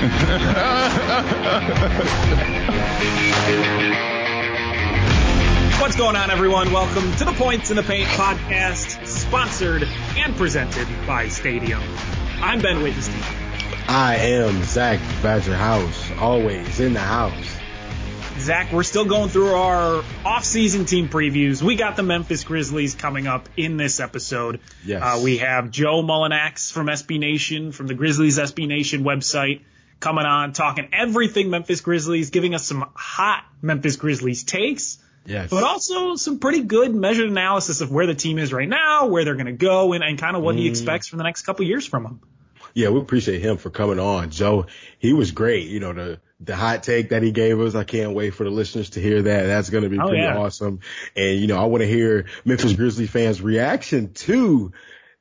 What's going on, everyone? Welcome to the Points in the Paint podcast, sponsored and presented by Stadium. I'm Ben Wittenstein. I am Zach Badger House, always in the house. Zach, we're still going through our off-season team previews. We got the Memphis Grizzlies coming up in this episode. Yes. Uh, we have Joe Mullinax from SB Nation, from the Grizzlies SB Nation website, coming on, talking everything Memphis Grizzlies, giving us some hot Memphis Grizzlies takes. Yes. but also some pretty good measured analysis of where the team is right now, where they're going to go, and, and kind of what Mm. he expects for the next couple years from them. yeah, we appreciate him for coming on. Joe, he was great. You know, the, the hot take that he gave us, I can't wait for the listeners to hear that. That's going to be Oh, pretty yeah. awesome. And, you know, I want to hear Memphis Grizzly fans reaction to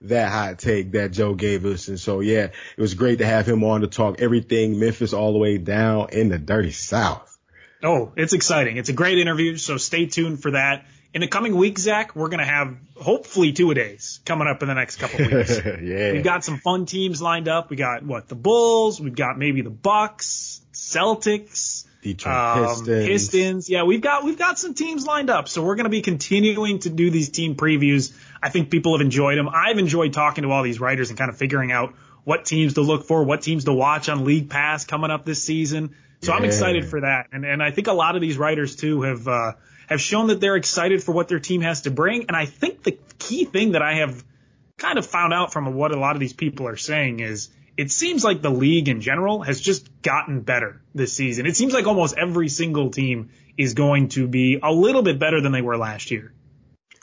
that hot take that Joe gave us. And so, yeah, it was great to have him on to talk everything Memphis all the way down in the dirty South. Oh, it's exciting. It's a great interview, so stay tuned for that. In the coming week, Zach, we're going to have hopefully two a days coming up in the next couple weeks. yeah. We've got some fun teams lined up. We got what the Bulls. We've got maybe the Bucks, Celtics, Detroit um, Pistons. Pistons. Yeah, we've got we've got some teams lined up. So we're going to be continuing to do these team previews. I think people have enjoyed them. I've enjoyed talking to all these writers and kind of figuring out what teams to look for, what teams to watch on League Pass coming up this season. So I'm excited for that. And and I think a lot of these writers too have uh, have shown that they're excited for what their team has to bring. And I think the key thing that I have kind of found out from what a lot of these people are saying is it seems like the league in general has just gotten better this season. It seems like almost every single team is going to be a little bit better than they were last year.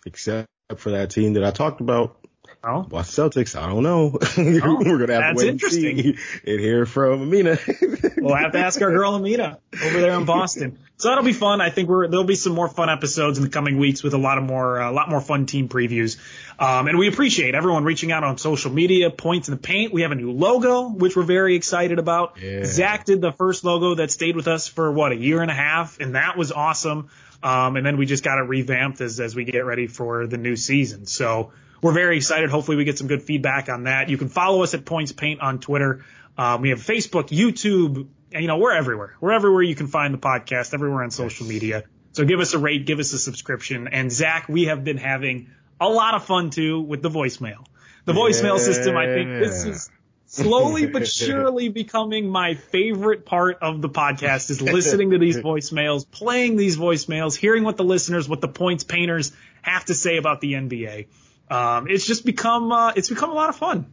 Except for that team that I talked about. Oh, Well, Celtics, I don't know. We're gonna have to wait interesting. and see and hear from Amina. we'll have to ask our girl Amina over there in Boston. So that'll be fun. I think we're, there'll be some more fun episodes in the coming weeks with a lot of more, a lot more fun team previews. Um, and we appreciate everyone reaching out on social media, points in the paint. We have a new logo, which we're very excited about. Yeah. Zach did the first logo that stayed with us for what, a year and a half. And that was awesome. Um, and then we just got it revamped as, as we get ready for the new season. So we're very excited. Hopefully we get some good feedback on that. You can follow us at Points Paint on Twitter. Um, we have Facebook, YouTube, and you know, we're everywhere. We're everywhere you can find the podcast, everywhere on social media. So give us a rate, give us a subscription. And Zach, we have been having a lot of fun too with the voicemail. The voicemail system, I think this is slowly but surely becoming my favorite part of the podcast is listening to these voicemails, playing these voicemails, hearing what the listeners, what the points painters have to say about the NBA. Um, it's just become, uh, it's become a lot of fun.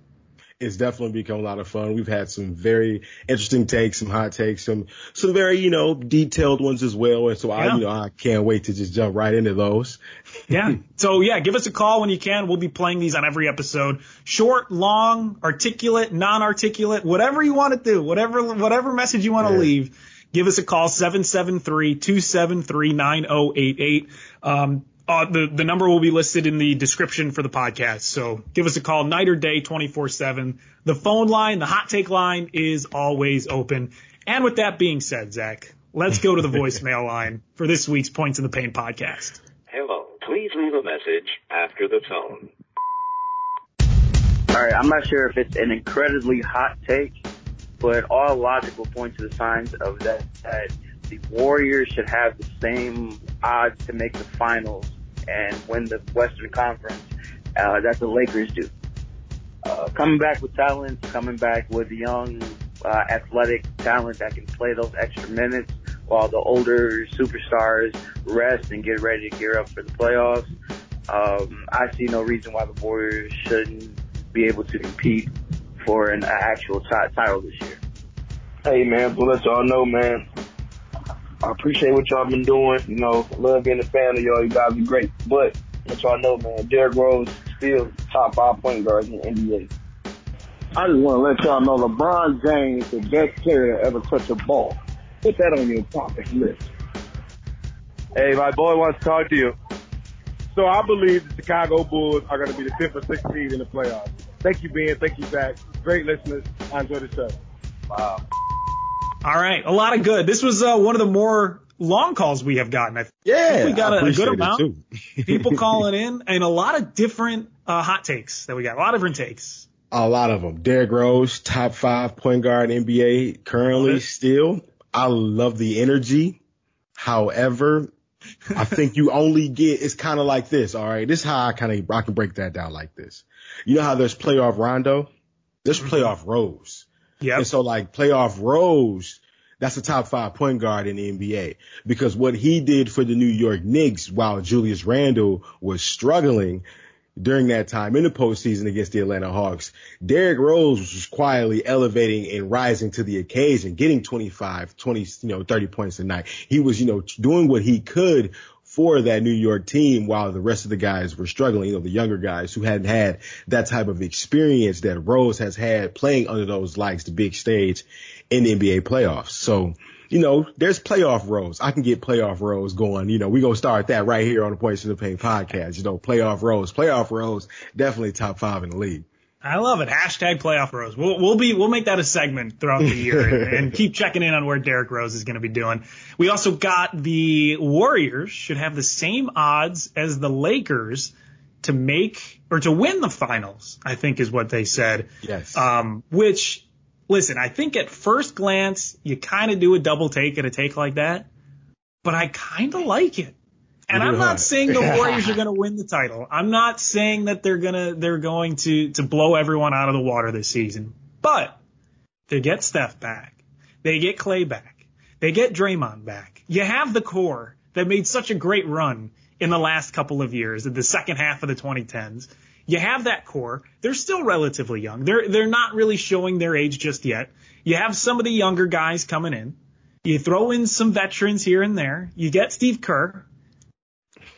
It's definitely become a lot of fun. We've had some very interesting takes, some hot takes, some some very you know detailed ones as well. And so I you know I can't wait to just jump right into those. Yeah. So yeah, give us a call when you can. We'll be playing these on every episode. Short, long, articulate, non-articulate, whatever you want to do, whatever whatever message you want to Yeah. leave. Give us a call 773-273-9088. Um uh, the, the number will be listed in the description for the podcast. So give us a call night or day 24-7. The phone line, the hot take line is always open. And with that being said, Zach, let's go to the voicemail line for this week's Points in the Pain podcast. Hello. Please leave a message after the tone. All right, I'm not sure if it's an incredibly hot take, but all logical points to the signs of that, that the Warriors should have the same odds to make the finals and win the Western Conference uh, that the Lakers do. Uh, coming back with talent, coming back with young, uh, athletic talent that can play those extra minutes while the older superstars rest and get ready to gear up for the playoffs. Um, I see no reason why the Warriors shouldn't be able to compete for an actual t- title this year. Hey man, to let y'all know, man, I appreciate what y'all been doing. You know, love being a fan of y'all. You guys are great. But let y'all know, man, Derrick Rose still top five point guards in the NBA. I just want to let y'all know LeBron James is the best player to ever touch a ball. Put that on your topic list. Hey, my boy wants to talk to you. So I believe the Chicago Bulls are going to be the fifth or sixth seed in the playoffs. Thank you, Ben. Thank you, Zach. Great listeners. I enjoy the show. Wow. All right, a lot of good. This was uh, one of the more long calls we have gotten. I Yeah, we got a, a good amount. People calling in, and a lot of different uh, hot takes that we got. A lot of different takes. A lot of them. Derrick Rose, top five point guard in NBA currently still. I love the energy. However, I think you only get, it's kind of like this. All right. This is how I kind of, I can break that down like this. You know how there's playoff Rondo? There's playoff Rose. Yep. And so like playoff Rose, that's the top five point guard in the NBA because what he did for the New York Knicks while Julius Randle was struggling during that time in the postseason against the Atlanta Hawks, Derrick Rose was quietly elevating and rising to the occasion, getting 25, 20, you know, 30 points a night. He was, you know, doing what he could for that New York team while the rest of the guys were struggling, you know, the younger guys who hadn't had that type of experience that Rose has had playing under those lights, the big stage in the NBA playoffs. So, you know, there's playoff Rose. I can get playoff Rose going. You know, we gonna start that right here on the Points to the Paint podcast. You know, playoff Rose, playoff Rose, definitely top five in the league. I love it. Hashtag playoff Rose. We'll, we'll be, we'll make that a segment throughout the year and, and keep checking in on where Derrick Rose is going to be doing. We also got the Warriors should have the same odds as the Lakers to make or to win the finals, I think is what they said. Yes. Um, which, listen, I think at first glance, you kind of do a double take at a take like that, but I kind of like it. And I'm not saying the Warriors are going to win the title. I'm not saying that they're going to, they're going to, to blow everyone out of the water this season, but they get Steph back. They get Klay back. They get Draymond back. You have the core that made such a great run in the last couple of years, in the second half of the 2010s. You have that core. They're still relatively young. They're they're not really showing their age just yet. You have some of the younger guys coming in. You throw in some veterans here and there. You get Steve Kerr.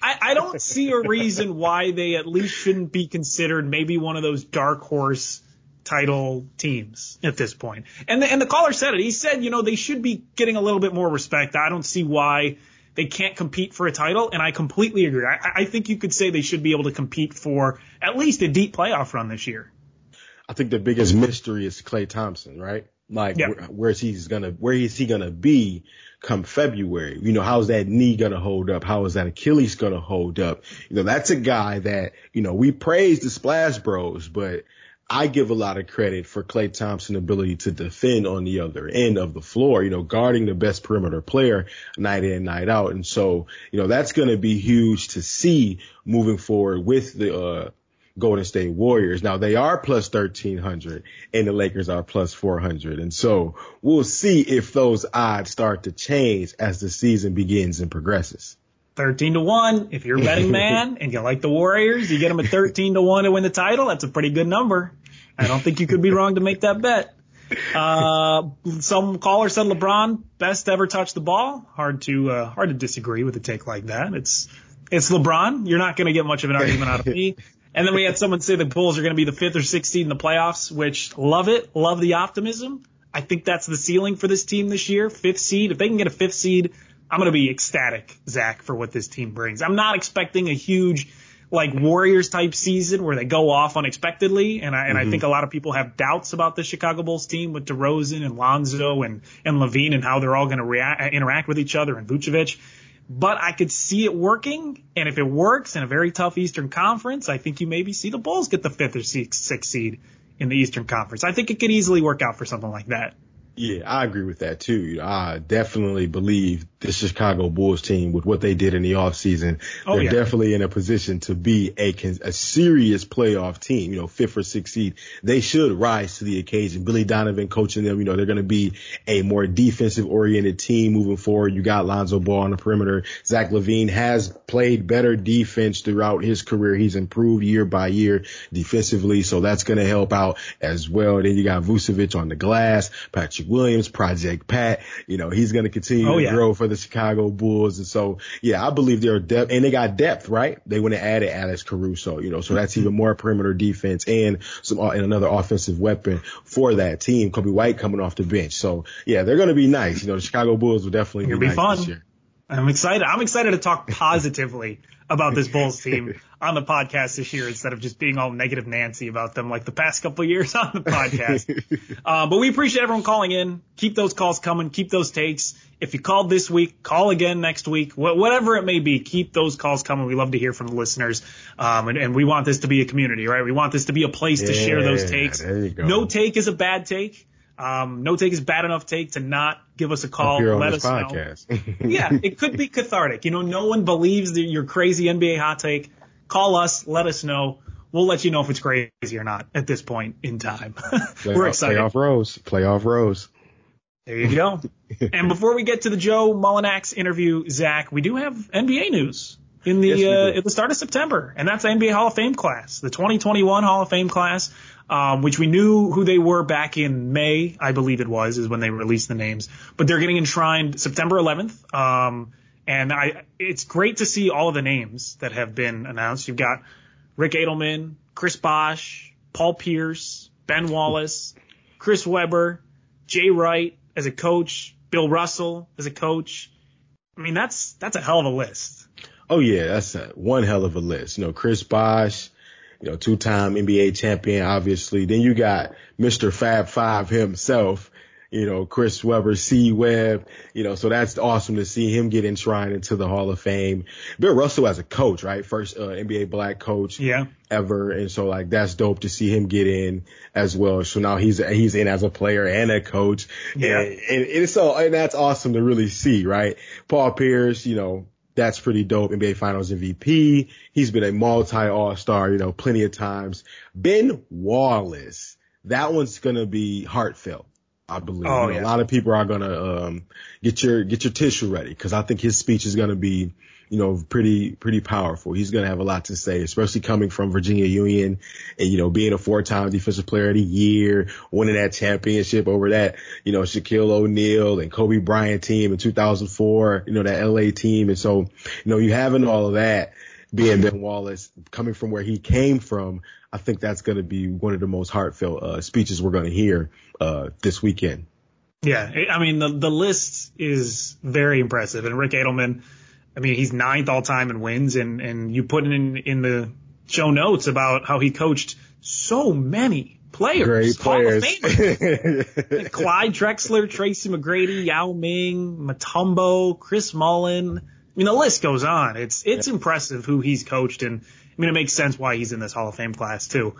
I, I don't see a reason why they at least shouldn't be considered maybe one of those dark horse title teams at this point. And the, and the caller said it. He said, you know, they should be getting a little bit more respect. I don't see why they can't compete for a title, and I completely agree. I, I think you could say they should be able to compete for at least a deep playoff run this year. I think the biggest mystery is Klay Thompson, right? Like Yeah. where, where's he's gonna where is he gonna be come February? You know, how's that knee gonna hold up? How is that Achilles gonna hold up? You know, that's a guy that, you know, we praise the Splash Bros, but I give a lot of credit for Klay Thompson's ability to defend on the other end of the floor, you know, guarding the best perimeter player night in, night out. And so, you know, that's going to be huge to see moving forward with the, uh, Golden State Warriors. Now they are plus 1300 and the Lakers are plus 400. And so we'll see if those odds start to change as the season begins and progresses. 13 to 1. If you're a betting man and you like the Warriors, you get them at 13 to 1 to win the title. That's a pretty good number. I don't think you could be wrong to make that bet. Uh, some caller said LeBron best ever touch the ball. Hard to, uh, hard to disagree with a take like that. It's, it's LeBron. You're not going to get much of an argument out of me. And then we had someone say the Bulls are going to be the fifth or sixth seed in the playoffs, which love it. Love the optimism. I think that's the ceiling for this team this year. Fifth seed. If they can get a fifth seed, I'm going to be ecstatic, Zach, for what this team brings. I'm not expecting a huge, like Warriors type season where they go off unexpectedly. And I, and I mm-hmm. think a lot of people have doubts about the Chicago Bulls team with DeRozan and Lonzo and, and LaVine and how they're all going to react, interact with each other and Vucevic. But I could see it working. And if it works in a very tough Eastern Conference, I think you maybe see the Bulls get the fifth or sixth, seed in the Eastern Conference. I think it could easily work out for something like that. Yeah, I agree with that too. I definitely believe the Chicago Bulls team with what they did in the offseason. Oh, They're yeah. definitely in a position to be a, a serious playoff team, you know, fifth or sixth seed. They should rise to the occasion. Billy Donovan coaching them, you know, they're going to be a more defensive oriented team moving forward. You got Lonzo Ball on the perimeter. Zach LaVine has played better defense throughout his career. He's improved year by year defensively. So that's going to help out as well. Then you got Vucevic on the glass, Patrick Williams, Project Pat. You know, he's going to continue Oh, to yeah. grow for the Chicago Bulls. And so, yeah, I believe they're depth and they got depth, right? They went and added Alex Caruso, you know, so that's even more perimeter defense and some, uh, and another offensive weapon for that team. Coby White coming off the bench. So yeah, they're going to be nice. You know, the Chicago Bulls will definitely be, be nice fun. this year. I'm excited. I'm excited to talk positively about this Bulls team on the podcast this year instead of just being all negative Nancy about them like the past couple years on the podcast. uh, but we appreciate everyone calling in. Keep those calls coming. Keep those takes. If you called this week, call again next week. Wh- whatever it may be, keep those calls coming. We love to hear from the listeners. Um, and, and we want this to be a community, right? We want this to be a place to share those takes. there you go. No take is a bad take. Um, no take is bad enough take to not give us a call. Let us know yeah, it could be cathartic. You know, no one believes that your crazy NBA hot take. Call us, let us know. We'll let you know if it's crazy or not at this point in time. We're excited. Playoff Rose. Playoff Rose. There you go. and before we get to the Joe Mullinax interview, Zach, we do have NBA news in the Yes, uh, at the start of September, and that's the NBA Hall of Fame class, the 2021 Hall of Fame class, um, which we knew who they were back in May, I believe it was, is when they released the names, but they're getting enshrined September 11th. Um, and I, it's great to see all of the names that have been announced. You've got Rick Adelman, Chris Bosh, Paul Pierce, Ben Wallace, Chris Webber, Jay Wright as a coach, Bill Russell as a coach. I mean, that's that's a hell of a list. Oh yeah, that's a, one hell of a list. You know, Chris Bosh, you know, two-time NBA champion, obviously. Then you got Mr. Fab Five himself, you know, Chris Webber, C Webb, you know, so that's awesome to see him get enshrined into the Hall of Fame. Bill Russell as a coach, right? First uh, NBA black coach Yeah. ever. And so like that's dope to see him get in as well. So now he's he's in as a player and a coach. Yeah. And, and it's so and that's awesome to really see, right? Paul Pierce, you know, that's pretty dope. NBA Finals MVP. He's been a multi All Star, you know, plenty of times. Ben Wallace, that one's gonna be heartfelt. I believe Oh, You know, yeah. a lot of people are gonna um, get your get your tissue ready because I think his speech is gonna be you know, pretty, pretty powerful. He's going to have a lot to say, especially coming from Virginia Union and, you know, being a four-time defensive player of the year, winning that championship over that, you know, Shaquille O'Neal and Kobe Bryant team in 2004, you know, that LA team. And so, you know, you having all of that being Ben Wallace coming from where he came from, I think that's going to be one of the most heartfelt, uh, speeches we're going to hear, uh, this weekend. Yeah, I mean the the list is very impressive, and Rick Adelman, I mean he's ninth all time in wins, and and you put in in the show notes about how he coached so many players, Great Hall of players. Famers. Clyde Drexler, Tracy McGrady, Yao Ming, Mutombo, Chris Mullin. I mean the list goes on. It's it's impressive who he's coached, and I mean it makes sense why he's in this Hall of Fame class too.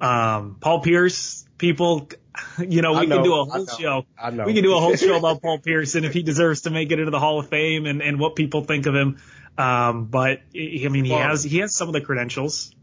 Um, Paul Pierce, people, you know, we know, can do a I whole know, show. I know. We can do a whole show about Paul Pierce and if he deserves to make it into the Hall of Fame and, and what people think of him. Um, but I mean, he Well- has he has some of the credentials.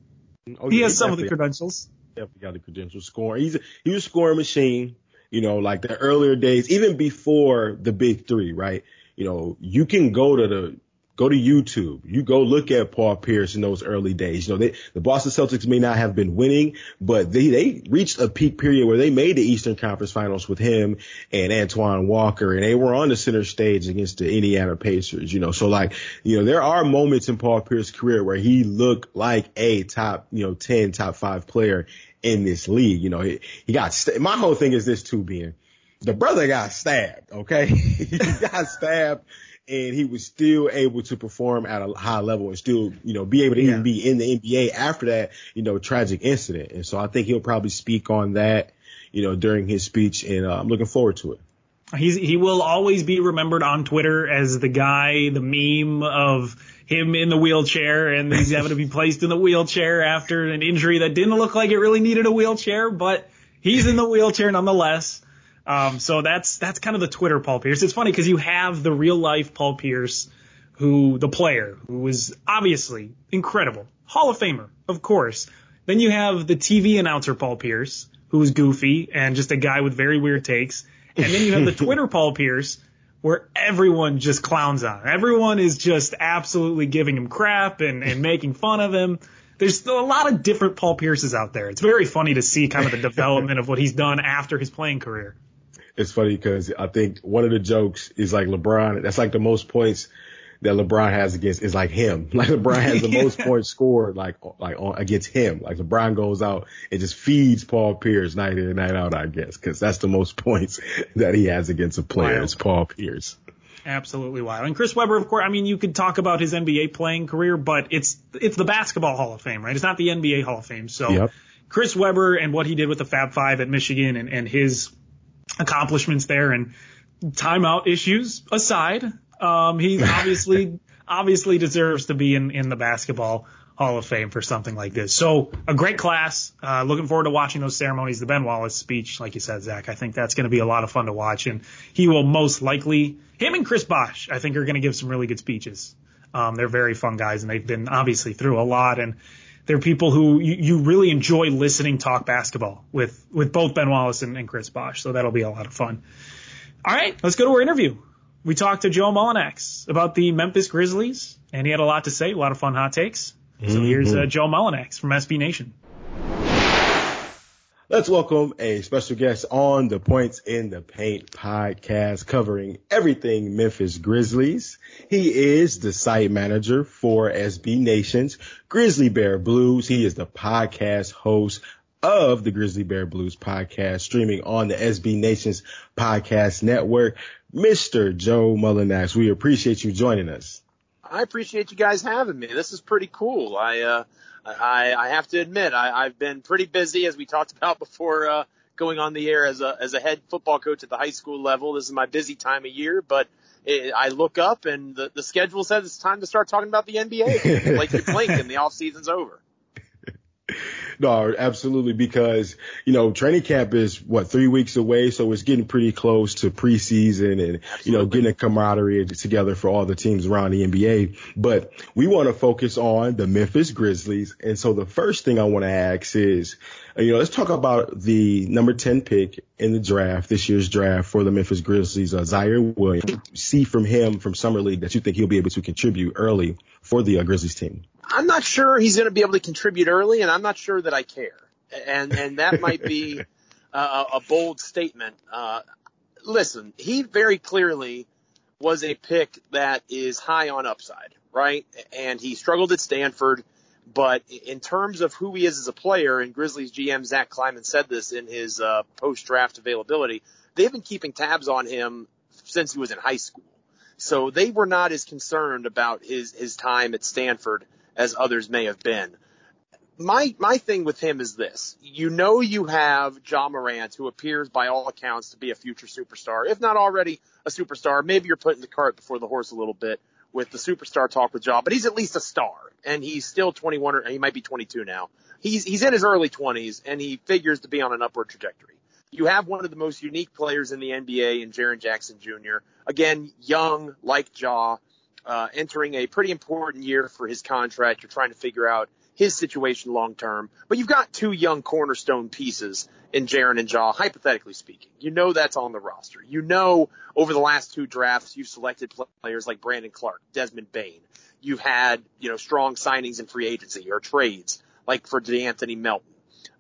Oh, He yeah, has some of the credentials. definitely got the credentials scoring. He's a, he was a scoring machine, you know, like the earlier days, even before the big three, right? You know, you can go to the, go to YouTube. You go look at Paul Pierce in those early days. You know, they, the Boston Celtics may not have been winning, but they, they reached a peak period where they made the Eastern Conference Finals with him and Antoine Walker, and they were on the center stage against the Indiana Pacers, you know. So like, you know, there are moments in Paul Pierce's career where he looked like a top, you know, 10, top five player in this league. You know, he, he got, st- my whole thing is this too, being the brother got stabbed, okay? he got stabbed and he was still able to perform at a high level and still, you know, be able to Yeah. even be in the NBA after that, you know, tragic incident. And so I think he'll probably speak on that, you know, during his speech and uh, I'm looking forward to it. He's he will always be remembered on Twitter as the guy, the meme of him in the wheelchair, and he's having to be placed in the wheelchair after an injury that didn't look like it really needed a wheelchair, but he's in the wheelchair nonetheless. Um, so that's that's kind of the Twitter Paul Pierce. It's funny because you have the real life Paul Pierce, who the player who was obviously incredible, Hall of Famer, of course. Then you have the TV announcer Paul Pierce, who's goofy and just a guy with very weird takes. And then you have the Twitter Paul Pierce, where everyone just clowns on. Everyone is just absolutely giving him crap and, and making fun of him. There's still a lot of different Paul Pierces out there. It's very funny to see kind of the development of what he's done after his playing career. It's funny because I think one of the jokes is like LeBron. That's like the most points that LeBron has against is like him. Like LeBron has the most points scored like like on, against him. Like LeBron goes out and just feeds Paul Pierce night in and night out, I guess, because that's the most points that he has against a player. It's Paul Pierce. Absolutely wild. And Chris Webber, of course, I mean, you could talk about his NBA playing career, but it's it's the basketball Hall of Fame, right? It's not the NBA Hall of Fame. So yep. Chris Webber and what he did with the Fab Five at Michigan and, and his accomplishments there and timeout issues aside, um, he obviously obviously deserves to be in, in the basketball Hall of Fame for something like this. So a great class. Uh, looking forward to watching those ceremonies. The Ben Wallace speech, like you said, Zach, I think that's going to be a lot of fun to watch, and he will most likely him and Chris Bosh, I think, are going to give some really good speeches. Um, they're very fun guys, and they've been obviously through a lot, and they're people who you, you really enjoy listening talk basketball with with both Ben Wallace and, and Chris Bosh. So that'll be a lot of fun. All right, let's go to our interview. We talked to Joe Mullinax about the Memphis Grizzlies, and he had a lot to say, a lot of fun hot takes. So mm-hmm. here's uh, Joe Mullinax from SB Nation. Let's welcome a special guest on the Points in the Paint podcast covering everything Memphis Grizzlies. He is the site manager for SB Nation's Grizzly Bear Blues. He is the podcast host of the Grizzly Bear Blues podcast streaming on the SB Nation's podcast network. Mr. Joe Mullinax, we appreciate you joining us. I appreciate you guys having me. This is pretty cool. I uh, I, I have to admit I, I've been pretty busy as we talked about before uh, going on the air as a as a head football coach at the high school level. This is my busy time of year, but it, I look up and the, the schedule says it's time to start talking about the NBA. like you blink and the off season's over. No, absolutely. Because, you know, training camp is what, three weeks away. So it's getting pretty close to preseason and, absolutely. you know, getting a camaraderie together for all the teams around the NBA. But we want to focus on the Memphis Grizzlies. And so the first thing I want to ask is, you know, let's talk about the number 10 pick in the draft, this year's draft for the Memphis Grizzlies, uh, Ziaire Williams. See from him from Summer League that you think he'll be able to contribute early for the uh, Grizzlies team. I'm not sure he's going to be able to contribute early, and I'm not sure that I care. And and that might be a, a bold statement. Uh, listen, he very clearly was a pick that is high on upside, right? And he struggled at Stanford, but in terms of who he is as a player, and Grizzlies GM Zach Kleiman said this in his uh, post-draft availability, they've been keeping tabs on him since he was in high school. So they were not as concerned about his his time at Stanford as others may have been. My my thing with him is this. You know you have Ja Morant, who appears by all accounts to be a future superstar, if not already a superstar. Maybe you're putting the cart before the horse a little bit with the superstar talk with Ja, but he's at least a star, and he's still 21 or he might be 22 now. He's he's in his early 20s, and he figures to be on an upward trajectory. You have one of the most unique players in the NBA in Jaren Jackson Jr. Again, young like Ja, uh, entering a pretty important year for his contract. You're trying to figure out his situation long term, but you've got two young cornerstone pieces in Jaren and Ja, hypothetically speaking. You know that's on the roster. You know over the last two drafts you've selected players like Brandon Clarke, Desmond Bane. You've had, you know, strong signings in free agency or trades, like for De'Anthony Melton.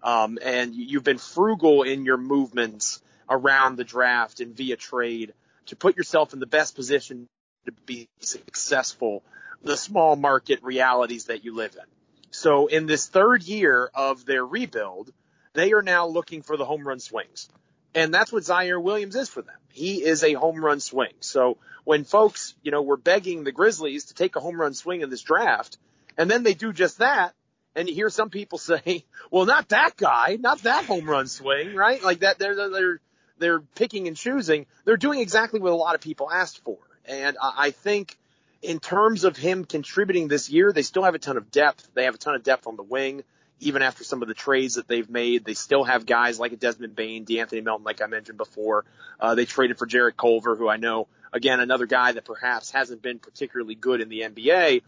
Um, and you've been frugal in your movements around the draft and via trade to put yourself in the best position to be successful, the small market realities that you live in. So in this third year of their rebuild, they are now looking for the home run swings. And that's what Ziaire Williams is for them. He is a home run swing. So when folks, you know, were begging the Grizzlies to take a home run swing in this draft, and then they do just that, and you hear some people say, well, not that guy, not that home run swing, right? Like that, they're, they're, they're picking and choosing. They're doing exactly what a lot of people asked for. And I think in terms of him contributing this year, they still have a ton of depth. They have a ton of depth on the wing. even after some of the trades that they've made. They still have guys like Desmond Bane, De'Anthony Melton, like I mentioned before. Uh, they traded for Jarrett Culver, who I know, again, another guy that perhaps hasn't been particularly good in the NBA.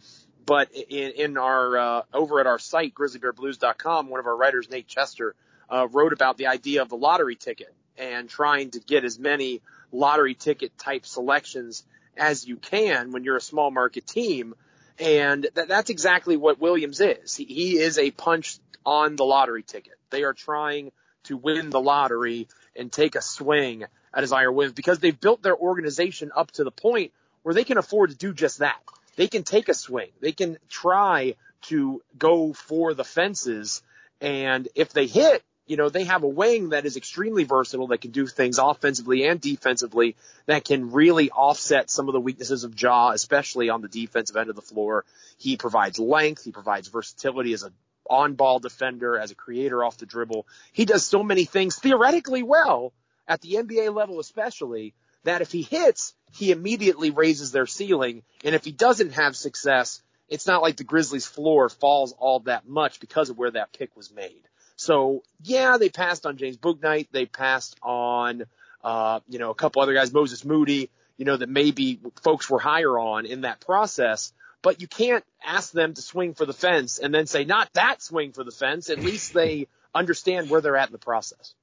But in, in our, uh, over at our site, grizzlybearblues.com, one of our writers, Nate Chester, uh, wrote about the idea of the lottery ticket and trying to get as many lottery ticket type selections as you can when you're a small market team. And th- that's exactly what Williams is. He, he is a punch on the lottery ticket. They are trying to win the lottery and take a swing at Ziaire Williams because they've built their organization up to the point where they can afford to do just that. They can take a swing. They can try to go for the fences. And if they hit, you know, they have a wing that is extremely versatile that can do things offensively and defensively that can really offset some of the weaknesses of Ja, especially on the defensive end of the floor. He provides length. He provides versatility as a on ball defender, as a creator off the dribble. He does so many things theoretically well at the NBA level, especially that if he hits, he immediately raises their ceiling. And if he doesn't have success, it's not like the Grizzlies floor falls all that much because of where that pick was made. So yeah, they passed on James Bouknight. They passed on, uh, you know, a couple other guys, Moses Moody, you know, that maybe folks were higher on in that process. But you can't ask them to swing for the fence and then say, not that swing for the fence. At least they understand where they're at in the process.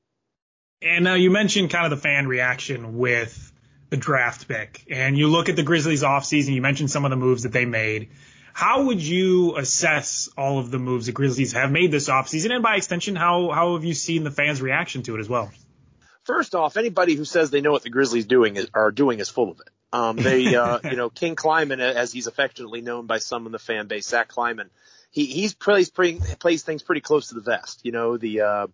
And now you mentioned kind of the fan reaction with the draft pick and you look at the Grizzlies offseason, you mentioned some of the moves that they made. How would you assess all of the moves the Grizzlies have made this offseason? And by extension, how, how have you seen the fans' reaction to it as well? First off, anybody who says they know what the Grizzlies doing is, are doing is full of it. Um, they, uh, you know, King Kleiman, as he's affectionately known by some in the fan base, Zach Kleiman, he, he's plays pretty, plays things pretty close to the vest. You know, the, uh,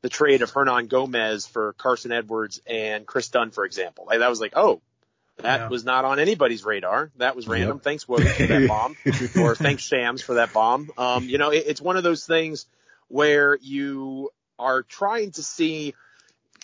the trade of Hernangomez for Carsen Edwards and Kris Dunn, for example. Like, that was like, oh, that yeah. was not on anybody's radar. That was random. Yep. Thanks, Willie, for that bomb, or thanks, Shams, for that bomb. Um, you know, it, it's one of those things where you are trying to see,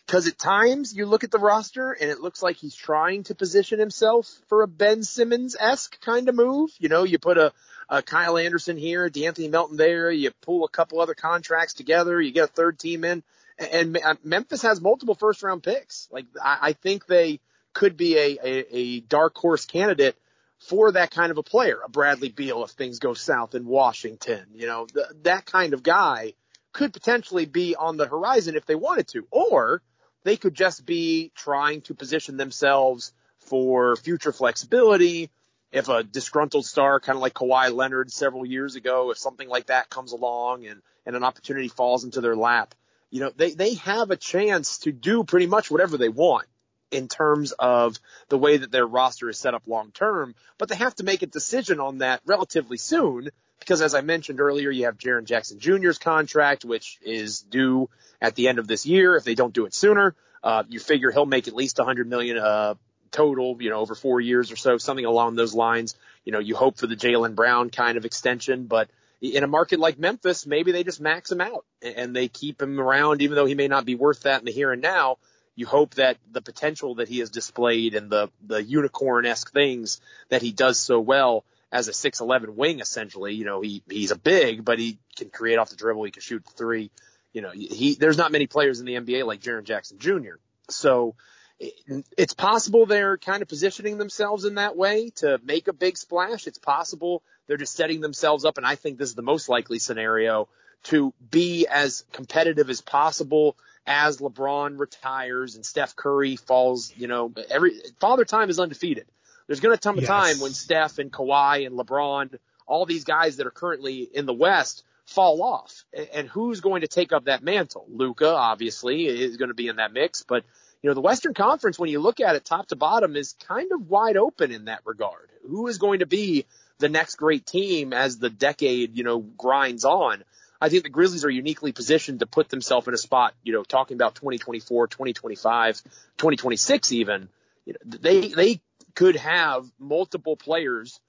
because at times you look at the roster and it looks like he's trying to position himself for a Ben Simmons esque kind of move. You know, you put a, a Kyle Anderson here, De'Anthony Melton there, you pull a couple other contracts together, you get a third team in, and, and Memphis has multiple first round picks. Like I, I think they could be a, a, a dark horse candidate for that kind of a player, a Bradley Beal if things go south in Washington. You know, th- that kind of guy could potentially be on the horizon if they wanted to, or they could just be trying to position themselves for future flexibility. If a disgruntled star, kind of like Kawhi Leonard several years ago, if something like that comes along and, and an opportunity falls into their lap, you know, they, they have a chance to do pretty much whatever they want in terms of the way that their roster is set up long term, but they have to make a decision on that relatively soon because as I mentioned earlier, you have Jaren Jackson Jr.'s contract, which is due at the end of this year. If they don't do it sooner, uh, you figure he'll make at least 100 million, uh, total, you know, over four years or so, something along those lines. You know, you hope for the Jaylen Brown kind of extension, but in a market like Memphis, maybe they just max him out and they keep him around, even though he may not be worth that in the here and now you hope that the potential that he has displayed and the, the unicorn-esque things that he does so well as a 6'11 wing, essentially, you know, he, he's a big, but he can create off the dribble. He can shoot three. You know, he, there's not many players in the NBA like Jaren Jackson Jr. So it, it's possible they're kind of positioning themselves in that way to make a big splash. It's possible they're just setting themselves up. And I think this is the most likely scenario to be as competitive as possible as LeBron retires and Steph Curry falls, you know, every father time is undefeated. There's going to come a yes. time when Steph and Kawhi and LeBron, all these guys that are currently in the West fall off. And who's going to take up that mantle? Luka obviously, is going to be in that mix, but you know, the Western Conference, when you look at it top to bottom, is kind of wide open in that regard. Who is going to be the next great team as the decade, you know, grinds on? I think the Grizzlies are uniquely positioned to put themselves in a spot, you know, talking about 2024, 2025, 2026 even, you know, they, they could have multiple players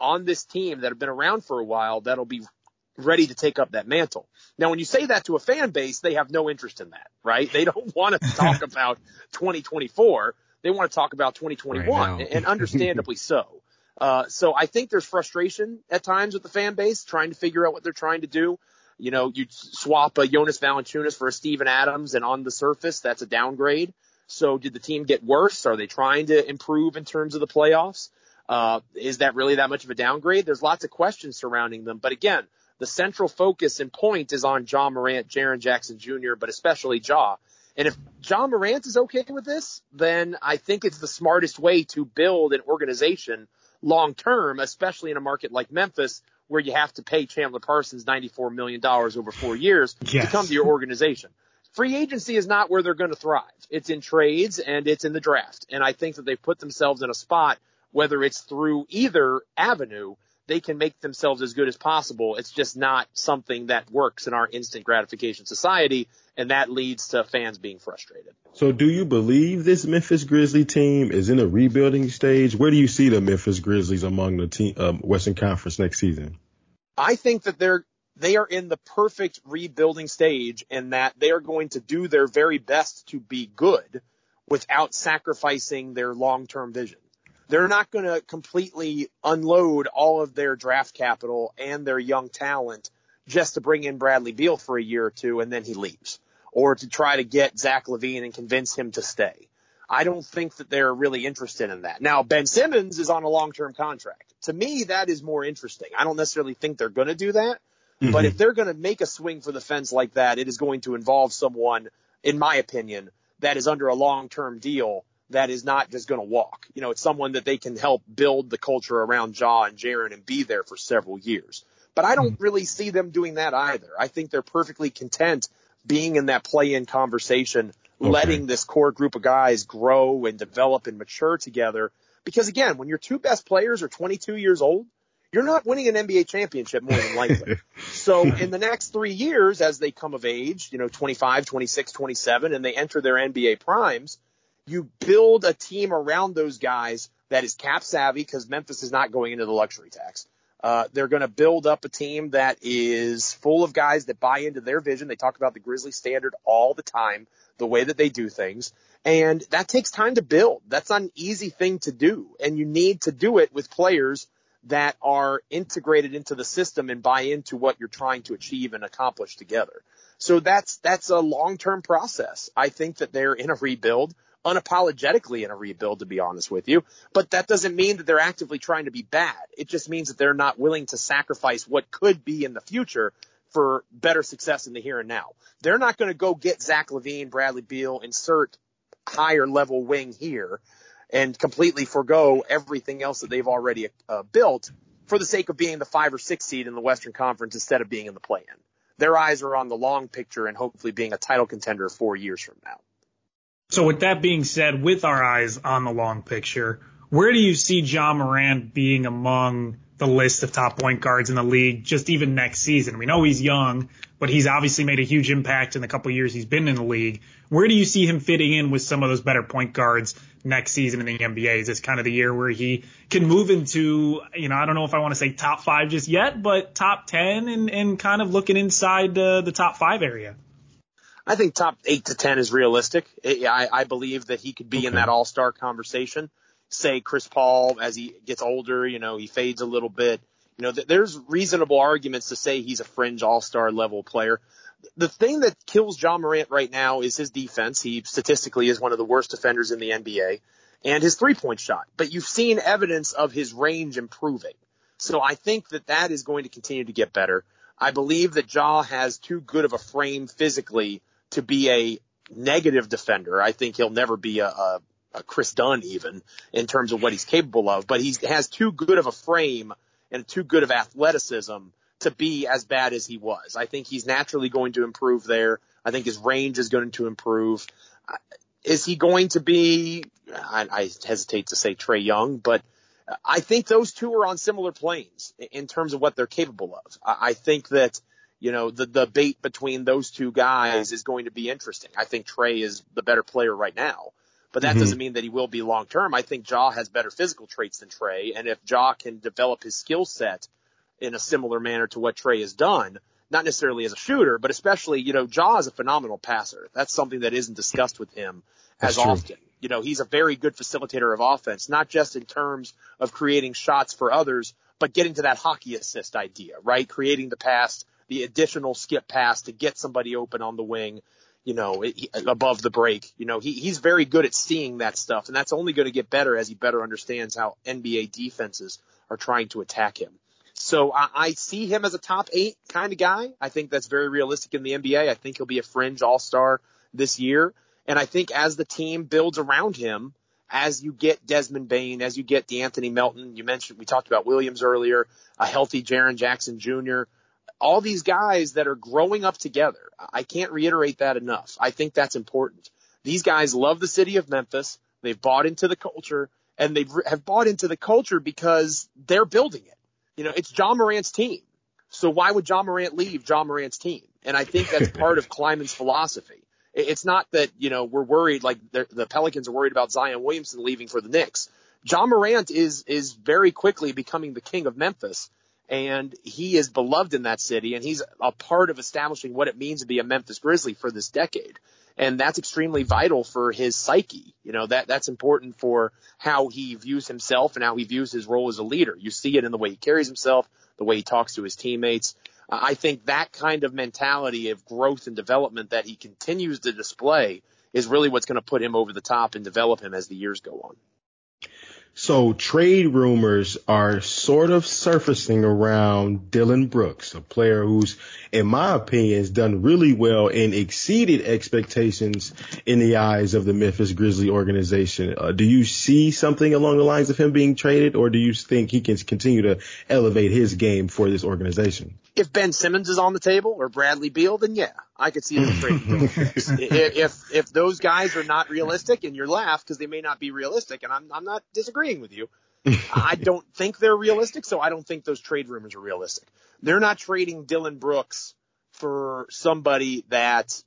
on this team that have been around for a while that'll be ready to take up that mantle. Now, when you say that to a fan base, they have no interest in that, right? They don't want to talk about 2024. They want to talk about 2021 right and understandably so. Uh, so I think there's frustration at times with the fan base trying to figure out what they're trying to do You know, you swap a Jonas Valanciunas for a Steven Adams and on the surface, that's a downgrade. So did the team get worse? Are they trying to improve in terms of the playoffs? Uh, is that really that much of a downgrade? There's lots of questions surrounding them. But again, the central focus and point is on Ja Morant, Jaren Jackson Jr., but especially Ja. And if Ja Morant is okay with this, then I think it's the smartest way to build an organization long term, especially in a market like Memphis where you have to pay Chandler Parsons $94 million over four years yes. to come to your organization. Free agency is not where they're going to thrive. It's in trades and it's in the draft. And I think that they've put themselves in a spot, whether it's through either avenue, they can make themselves as good as possible. It's just not something that works in our instant gratification society. And that leads to fans being frustrated. So do you believe this Memphis Grizzly team is in a rebuilding stage? Where do you see the Memphis Grizzlies among the team, um, Western Conference next season? I think that they're they are in the perfect rebuilding stage and that they are going to do their very best to be good without sacrificing their long-term vision. They're not going to completely unload all of their draft capital and their young talent just to bring in Bradley Beal for a year or two and then he leaves or to try to get Zach LaVine and convince him to stay. I don't think that they're really interested in that. Now, Ben Simmons is on a long-term contract. To me, that is more interesting. I don't necessarily think they're going to do that, Mm-hmm. But if they're going to make a swing for the fence like that, it is going to involve someone, in my opinion, that is under a long-term deal that is not just going to walk. You know, it's someone that they can help build the culture around Ja and Jaren and be there for several years. But I don't mm-hmm. really see them doing that either. I think they're perfectly content being in that play-in conversation, okay. letting this core group of guys grow and develop and mature together. Because again, when your two best players are 22 years old, you're not winning an NBA championship more than likely. so in the next three years, as they come of age, you know, 25, 26, 27, and they enter their NBA primes, you build a team around those guys that is cap savvy because Memphis is not going into the luxury tax. Uh, they're going to build up a team that is full of guys that buy into their vision. They talk about the Grizzly standard all the time, the way that they do things. And that takes time to build. That's not an easy thing to do. And you need to do it with players that are integrated into the system and buy into what you're trying to achieve and accomplish together. So that's, that's a long-term process. I think that they're in a rebuild, unapologetically in a rebuild, to be honest with you. But that doesn't mean that they're actively trying to be bad. It just means that they're not willing to sacrifice what could be in the future for better success in the here and now. They're not going to go get Zach LaVine, Bradley Beal, insert higher level wing here and completely forego everything else that they've already uh, built for the sake of being the five or six seed in the Western Conference instead of being in the play-in. Their eyes are on the long picture and hopefully being a title contender four years from now. So with that being said, with our eyes on the long picture, where do you see Ja Morant being among the list of top point guards in the league just even next season? We know he's young, but he's obviously made a huge impact in the couple years he's been in the league. Where do you see him fitting in with some of those better point guards next season in the NBA? Is this kind of the year where he can move into, you know, I don't know if I want to say top five just yet, but top 10 and, and kind of looking inside uh, the top five area? I think top eight to 10 is realistic. I, I believe that he could be okay. in that all star conversation. Say Chris Paul as he gets older, you know, he fades a little bit. You know, there's reasonable arguments to say he's a fringe all star level player the thing that kills Ja Morant right now is his defense. He statistically is one of the worst defenders in the NBA and his three point shot, but you've seen evidence of his range improving. So I think that that is going to continue to get better. I believe that Ja has too good of a frame physically to be a negative defender. I think he'll never be a, a, a Kris Dunn even in terms of what he's capable of, but he has too good of a frame and too good of athleticism to be as bad as he was. I think he's naturally going to improve there. I think his range is going to improve. Is he going to be, I, I hesitate to say Trae Young, but I think those two are on similar planes in terms of what they're capable of. I think that, you know, the debate between those two guys is going to be interesting. I think Trae is the better player right now, but that mm-hmm. doesn't mean that he will be long term. I think Ja has better physical traits than Trae. and if Ja can develop his skill set in a similar manner to what Trae has done. Not necessarily as a shooter, but especially, you know, Ja is a phenomenal passer. That's something that isn't discussed with him as often. You know, he's a very good facilitator of offense, not just in terms of creating shots for others, but getting to that hockey assist idea, right? Creating the pass the additional skip pass to get somebody open on the wing, you know, above the break. You know, he, he's very good at seeing that stuff, and that's only going to get better as he better understands how NBA defenses are trying to attack him. So I, I see him as a top eight kind of guy. I think that's very realistic in the NBA. I think he'll be a fringe all star this year. And I think as the team builds around him, as you get Desmond Bane, as you get De'Anthony Melton, you mentioned, we talked about Williams earlier, a healthy Jaren Jackson Jr., all these guys that are growing up together. I can't reiterate that enough. I think that's important. These guys love the city of Memphis. They've bought into the culture and they have bought into the culture because they're building it. You know, it's Ja Morant's team. So why would Ja Morant leave Ja Morant's team? And I think that's part of Kleiman's philosophy. It's not that, you know, we're worried like the Pelicans are worried about Zion Williamson leaving for the Knicks. Ja Morant is, is very quickly becoming the king of Memphis and he is beloved in that city and he's a part of establishing what it means to be a Memphis Grizzly for this decade. And that's extremely vital for his psyche. You know, that, that's important for how he views himself and how he views his role as a leader. You see it in the way he carries himself, the way he talks to his teammates. Uh, I think that kind of mentality of growth and development that he continues to display is really what's going to put him over the top and develop him as the years go on. So trade rumors are sort of surfacing around Dillon Brooks, a player who's, in my opinion, has done really well and exceeded expectations in the eyes of the Memphis Grizzly organization. Uh, do you see something along the lines of him being traded or do you think he can continue to elevate his game for this organization? If Ben Simmons is on the table or Bradley Beal, then yeah, I could see them trading. if if those guys are not realistic, and you're laugh because they may not be realistic, and I'm I'm not disagreeing with you. I don't think they're realistic, so I don't think those trade rumors are realistic. They're not trading Dillon Brooks for somebody that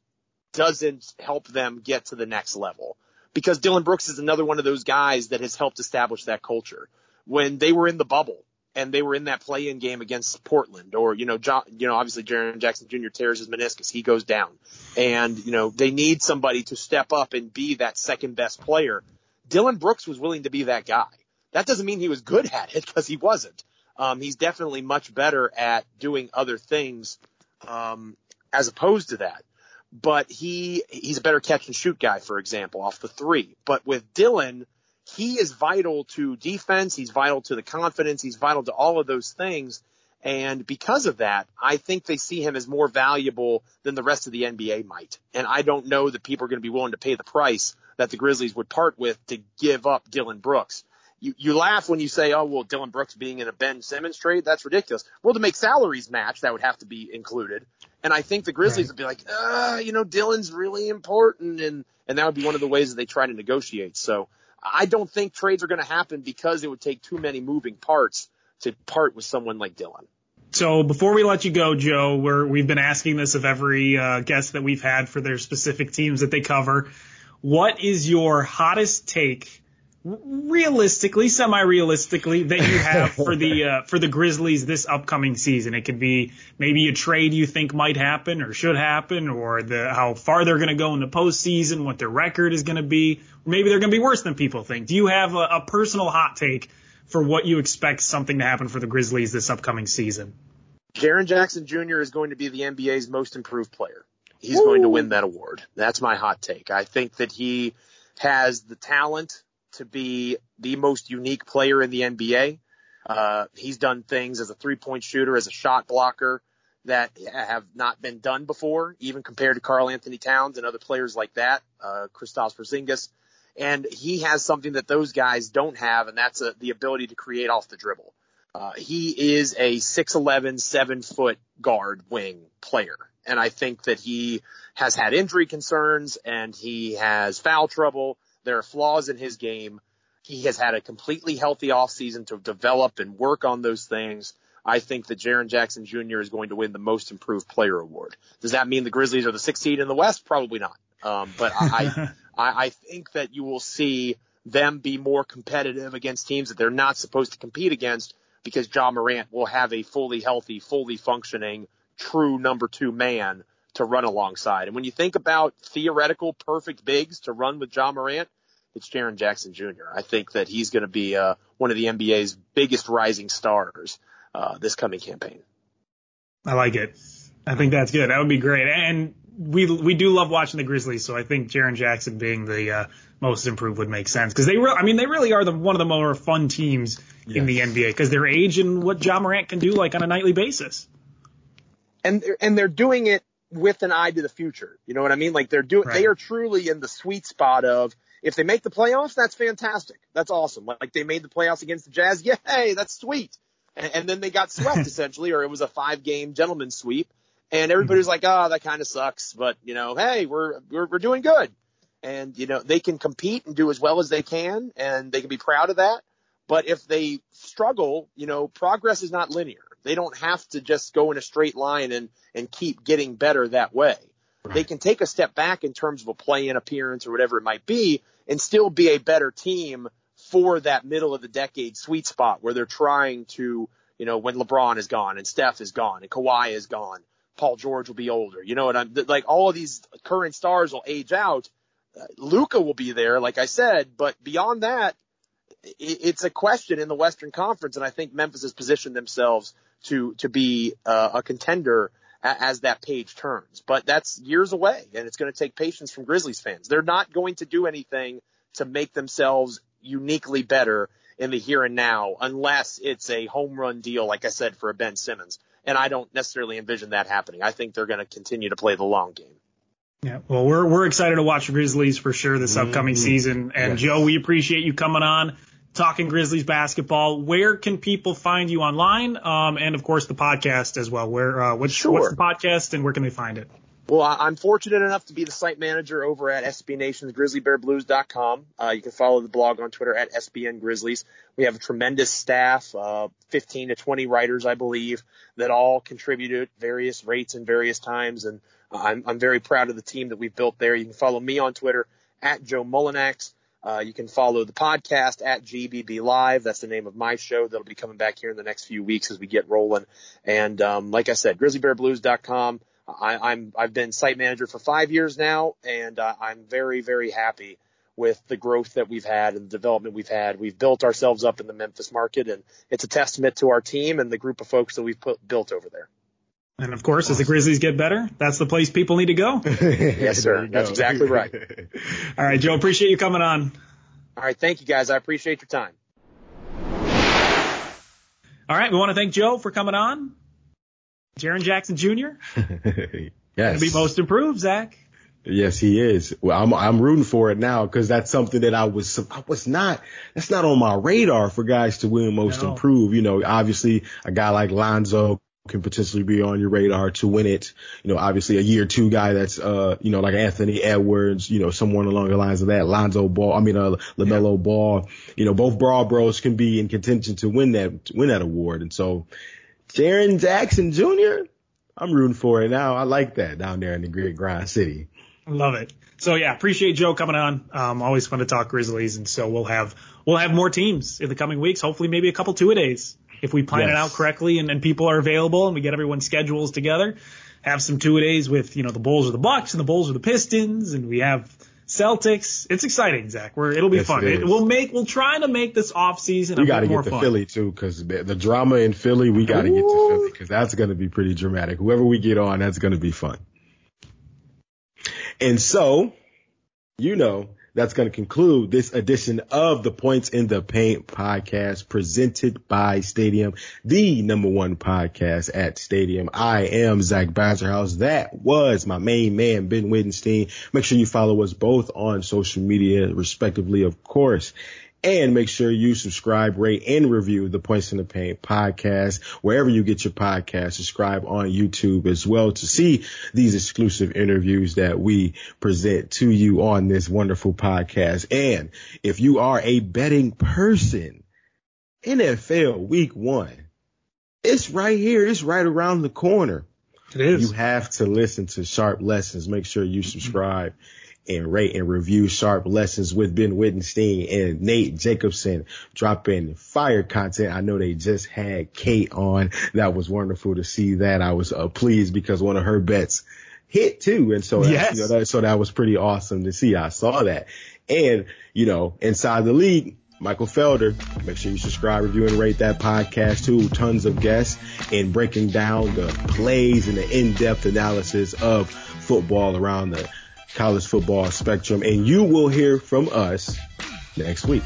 doesn't help them get to the next level. Because Dillon Brooks is another one of those guys that has helped establish that culture. When they were in the bubble, and they were in that play-in game against Portland, or you know, John, you know, obviously Jaren Jackson Jr. tears his meniscus, he goes down, and you know they need somebody to step up and be that second best player. Dillon Brooks was willing to be that guy. That doesn't mean he was good at it because he wasn't. Um, he's definitely much better at doing other things um, as opposed to that. But he he's a better catch and shoot guy, for example, off the three. But with Dillon, he is vital to defense. He's vital to the confidence. He's vital to all of those things. And because of that, I think they see him as more valuable than the rest of the NBA might. And I don't know that people are going to be willing to pay the price that the Grizzlies would part with to give up Dillon Brooks. You, you laugh when you say, oh, well, Dillon Brooks being in a Ben Simmons trade, that's ridiculous. Well, to make salaries match, that would have to be included. And I think the Grizzlies right. would be like, uh, you know, Dillon's really important. And, and that would be one of the ways that they try to negotiate. So, I don't think trades are going to happen because it would take too many moving parts to part with someone like Dillon. So before we let you go, Joe, we're, we've been asking this of every uh, guest that we've had for their specific teams that they cover. What is your hottest take realistically, semi-realistically, that you have for the uh, for the Grizzlies this upcoming season. It could be maybe a trade you think might happen or should happen, or the how far they're going to go in the postseason, what their record is going to be, or maybe they're going to be worse than people think. Do you have a, a personal hot take for what you expect something to happen for the Grizzlies this upcoming season? Jaren Jackson Jr. is going to be the NBA's most improved player. He's Ooh. going to win that award. That's my hot take. I think that he has the talent to be the most unique player in the NBA. Uh, he's done things as a three point shooter, as a shot blocker that have not been done before, even compared to Karl-Anthony Towns and other players like that, uh, Kristaps Porzingis. And he has something that those guys don't have, and that's a, the ability to create off the dribble. Uh, he is a 6'11", 7 foot guard wing player. And I think that he has had injury concerns and he has foul trouble there are flaws in his game. He has had a completely healthy offseason to develop and work on those things. I think that Jaren Jackson Jr. is going to win the most improved player award. Does that mean the Grizzlies are the sixth seed in the West? Probably not. Um, but I, I, I think that you will see them be more competitive against teams that they're not supposed to compete against because Ja Morant will have a fully healthy, fully functioning, true number two man to run alongside. And when you think about theoretical perfect bigs to run with Ja Morant, it's Jaren Jackson Jr. I think that he's going to be uh, one of the NBA's biggest rising stars uh, this coming campaign. I like it. I think that's good. That would be great. And we we do love watching the Grizzlies, so I think Jaren Jackson being the uh, most improved would make sense because they re- I mean they really are the one of the more fun teams yes. in the NBA because their age and what Ja Morant can do like on a nightly basis. And and they're doing it with an eye to the future. You know what I mean? Like they're doing right. they are truly in the sweet spot of if they make the playoffs, that's fantastic. That's awesome. Like they made the playoffs against the Jazz. Yay, that's sweet. And, and then they got swept essentially, or it was a five game gentleman's sweep. And everybody's mm-hmm. like, oh, that kind of sucks. But, you know, hey, we're, we're, we're doing good. And, you know, they can compete and do as well as they can and they can be proud of that. But if they struggle, you know, progress is not linear. They don't have to just go in a straight line and, and keep getting better that way. Right. They can take a step back in terms of a play in appearance or whatever it might be and still be a better team for that middle of the decade sweet spot where they're trying to, you know, when LeBron is gone and Steph is gone and Kawhi is gone, Paul George will be older. You know what I'm like? All of these current stars will age out. Uh, Luka will be there, like I said, but beyond that, it, it's a question in the Western Conference, and I think Memphis has positioned themselves to to be uh, a contender as that page turns. But that's years away, and it's going to take patience from Grizzlies fans. They're not going to do anything to make themselves uniquely better in the here and now unless it's a home run deal, like I said, for a Ben Simmons. And I don't necessarily envision that happening. I think they're going to continue to play the long game. Yeah, well, we're we're excited to watch Grizzlies for sure this upcoming mm-hmm. season. And yes. Joe, we appreciate you coming on talking Grizzlies basketball. Where can people find you online? Um, and of course the podcast as well. Where uh, what's, sure. what's the podcast and where can they find it? Well, I'm fortunate enough to be the site manager over at SB Nation's GrizzlyBearBlues.com. Uh, you can follow the blog on Twitter at SBN Grizzlies. We have a tremendous staff, uh, 15 to 20 writers, I believe, that all contribute at various rates and various times. And I'm, I'm very proud of the team that we've built there. You can follow me on Twitter at Joe Mullinax. Uh, you can follow the podcast at GBB Live. That's the name of my show that'll be coming back here in the next few weeks as we get rolling. And um, like I said, GrizzlyBearBlues.com. I, I'm I've been site manager for five years now, and uh, I'm very very happy with the growth that we've had and the development we've had. We've built ourselves up in the Memphis market, and it's a testament to our team and the group of folks that we've put, built over there. And of course, as the Grizzlies get better, that's the place people need to go. yes, sir. That's exactly right. All right, Joe, appreciate you coming on. All right, thank you guys. I appreciate your time. All right, we want to thank Joe for coming on. Jaren Jackson Jr. yes. be most improved, Zach. Yes, he is. Well, I'm I'm rooting for it now because that's something that I was I was not that's not on my radar for guys to win most no. improved. You know, obviously a guy like Lonzo can potentially be on your radar to win it. You know, obviously a year two guy that's, uh, you know, like Anthony Edwards, you know, someone along the lines of that, Lonzo Ball, I mean, uh, LaMelo yeah. Ball, you know, both Brawl Bros can be in contention to win that, win that award. And so Jaren Jackson Jr., I'm rooting for it now. I like that down there in the great grind city. I love it. So yeah, appreciate Joe coming on. Um, always fun to talk Grizzlies. And so we'll have, we'll have more teams in the coming weeks. Hopefully maybe a couple two a days if we plan yes. it out correctly and, and people are available and we get everyone's schedules together, have some two a days with, you know, the Bulls or the Bucks and the Bulls or the Pistons and we have Celtics. It's exciting, Zach. We're, it'll be yes, fun. It it, we'll make, we'll try to make this off season. We got to get to fun. Philly too, cause the, drama in Philly, we got to get to Philly cause that's going to be pretty dramatic. Whoever we get on, that's going to be fun. And so, you know, that's going to conclude this edition of the Points in the Paint podcast presented by Stadium, the number one podcast at Stadium. I am Zach Bazerhouse. That was my main man, Ben Wittenstein. Make sure you follow us both on social media, respectively, of course. And make sure you subscribe, rate, and review the Points in the Paint podcast wherever you get your podcast. Subscribe on YouTube as well to see these exclusive interviews that we present to you on this wonderful podcast. And if you are a betting person, NFL week one, it's right here. It's right around the corner. It is. You have to listen to Sharp Lessons. Make sure you subscribe. Mm-hmm and rate and review Sharp Lessons with Ben Wittenstein and Nate Jacobson dropping fire content. I know they just had Kate on. That was wonderful to see that. I was uh, pleased because one of her bets hit too. And so, yes. that, you know, that, so that was pretty awesome to see. I saw that. And, you know, inside the league, Michael Felder. Make sure you subscribe, review, and rate that podcast too. Tons of guests and breaking down the plays and the in-depth analysis of football around the college football spectrum. And you will hear from us next week.